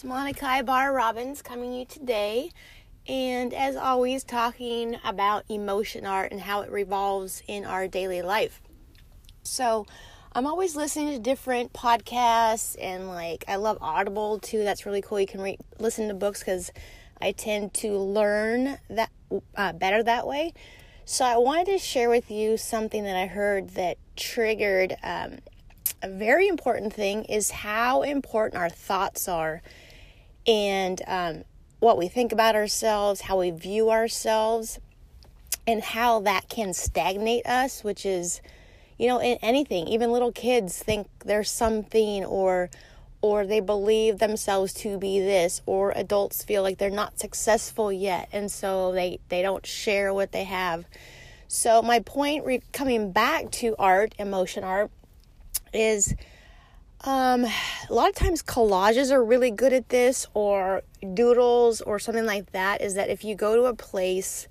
It's Monica Bar Robbins coming you today, and as always, talking about emotion art and how it revolves in our daily life. So, I'm always listening to different podcasts, and like I love Audible too. That's really cool. You can re- listen to books because I tend to learn that uh, better that way. So, I wanted to share with you something that I heard that triggered um, a very important thing is how important our thoughts are and um, what we think about ourselves, how we view ourselves, and how that can stagnate us, which is, you know, in anything. Even little kids think there's something or or they believe themselves to be this or adults feel like they're not successful yet and so they they don't share what they have so my point re- coming back to art emotion art is um, a lot of times collages are really good at this, or doodles, or something like that. Is that if you go to a place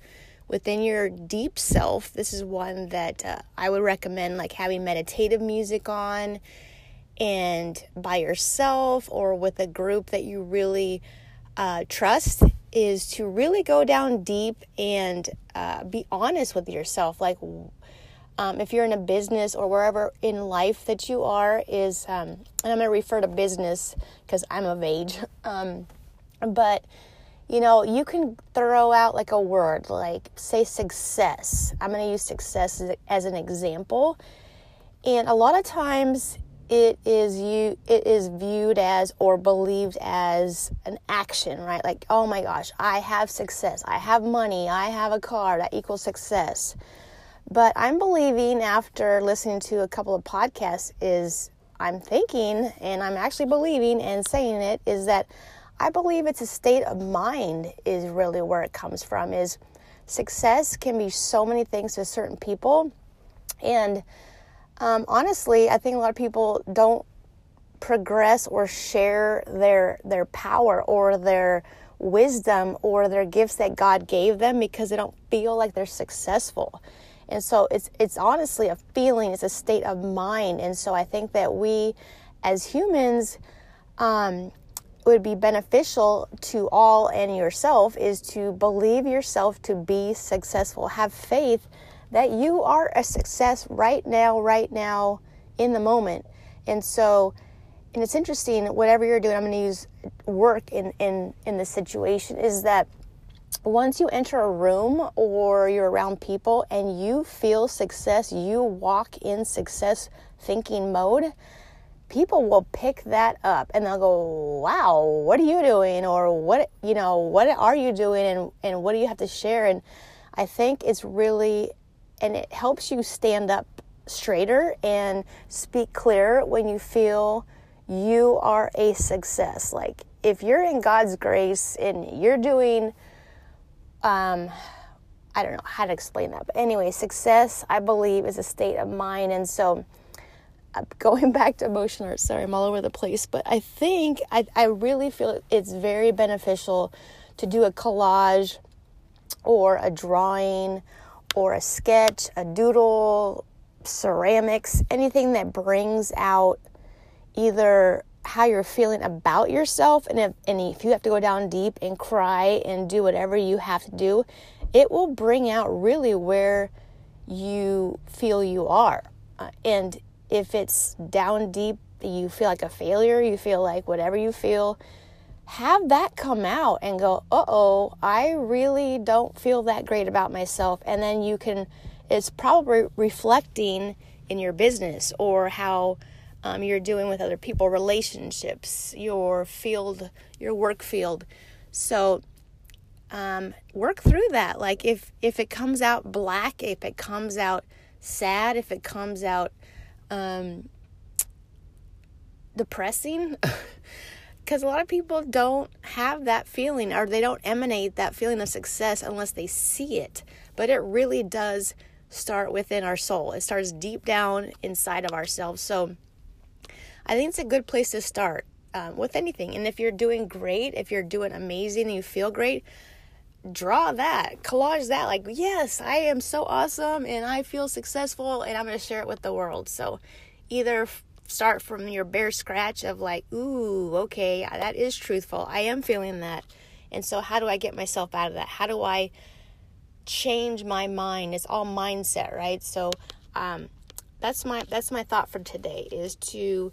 within your deep self, this is one that uh, I would recommend, like having meditative music on and by yourself or with a group that you really uh, trust is to really go down deep and uh, be honest with yourself. Like, um, if you're in a business or wherever in life that you are, is, um, and I'm going to refer to business because I'm of age, um, but you know, you can throw out like a word, like say success. I'm going to use success as, as an example. And a lot of times it is you it is viewed as or believed as an action, right? Like, oh my gosh, I have success. I have money. I have a car that equals success. But I'm believing after listening to a couple of podcasts is I'm thinking and I'm actually believing and saying it is that I believe it's a state of mind is really where it comes from is success can be so many things to certain people and um, honestly I think a lot of people don't progress or share their their power or their wisdom or their gifts that God gave them because they don't feel like they're successful. And so it's it's honestly a feeling, it's a state of mind. And so I think that we as humans um, would be beneficial to all and yourself is to believe yourself to be successful. Have faith that you are a success right now, right now, in the moment. And so, and it's interesting, whatever you're doing, I'm going to use work in, in, in this situation, is that once you enter a room or you're around people and you feel success, you walk in success thinking mode, people will pick that up and they'll go, "Wow, what are you doing?" or "What, you know, what are you doing and and what do you have to share?" And I think it's really and it helps you stand up straighter and speak clearer when you feel you are a success. Like if you're in God's grace and you're doing um, I don't know how to explain that. But anyway, success, I believe, is a state of mind. And so, uh, going back to emotion art, sorry, I'm all over the place, but I think I, I really feel it's very beneficial to do a collage or a drawing or a sketch, a doodle, ceramics, anything that brings out either how you're feeling about yourself and if, if you have to go down deep and cry and do whatever you have to do it will bring out really where you feel you are. Uh, and if it's down deep you feel like a failure you feel like whatever you feel have that come out and go uh-oh i really don't feel that great about myself. And then you can it's probably reflecting in your business or how um, you're doing with other people, relationships, your field, your work field. So um, work through that. Like if if it comes out black, if it comes out sad, if it comes out um, depressing. because a lot of people don't have that feeling or they don't emanate that feeling of success unless they see it. But it really does start within our soul, it starts deep down inside of ourselves. So, I think it's a good place to start um, with anything. And if you're doing great, if you're doing amazing and you feel great, draw that, collage that. Like, yes, I am so awesome and I feel successful and I'm going to share it with the world. So either start from your bare scratch of like, ooh, okay, that is truthful. I am feeling that. And so, how do I get myself out of that? How do I change my mind? It's all mindset, right? So, um, that's my that's my thought for today is to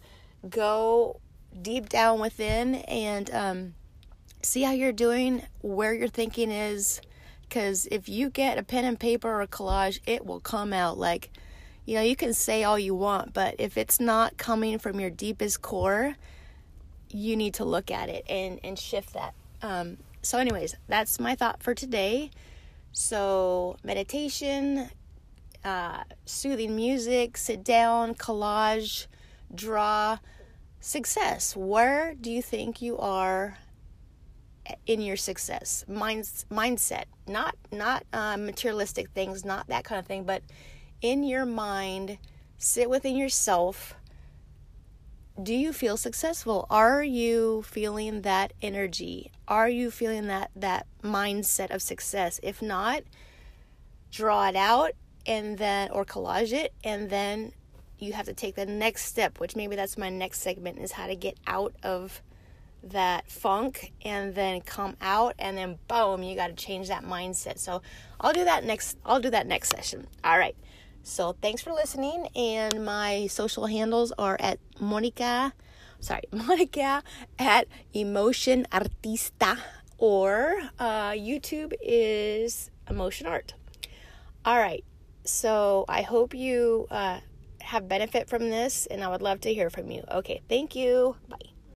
go deep down within and um, see how you're doing, where your thinking is, because if you get a pen and paper or a collage, it will come out like you know, you can say all you want, but if it's not coming from your deepest core, you need to look at it and, and shift that. Um, so, anyways, that's my thought for today. So, meditation, uh, soothing music, sit down, collage, draw, success. Where do you think you are in your success? Minds, mindset, not not uh, materialistic things, not that kind of thing, but in your mind, sit within yourself. Do you feel successful? Are you feeling that energy? Are you feeling that that mindset of success? If not, draw it out and then or collage it and then you have to take the next step, which maybe that's my next segment is how to get out of that funk and then come out and then boom, you got to change that mindset. So, I'll do that next I'll do that next session. All right. So thanks for listening. And my social handles are at Monica, sorry, Monica at Emotion Artista, or uh, YouTube is Emotion Art. All right. So I hope you uh, have benefit from this, and I would love to hear from you. Okay. Thank you. Bye.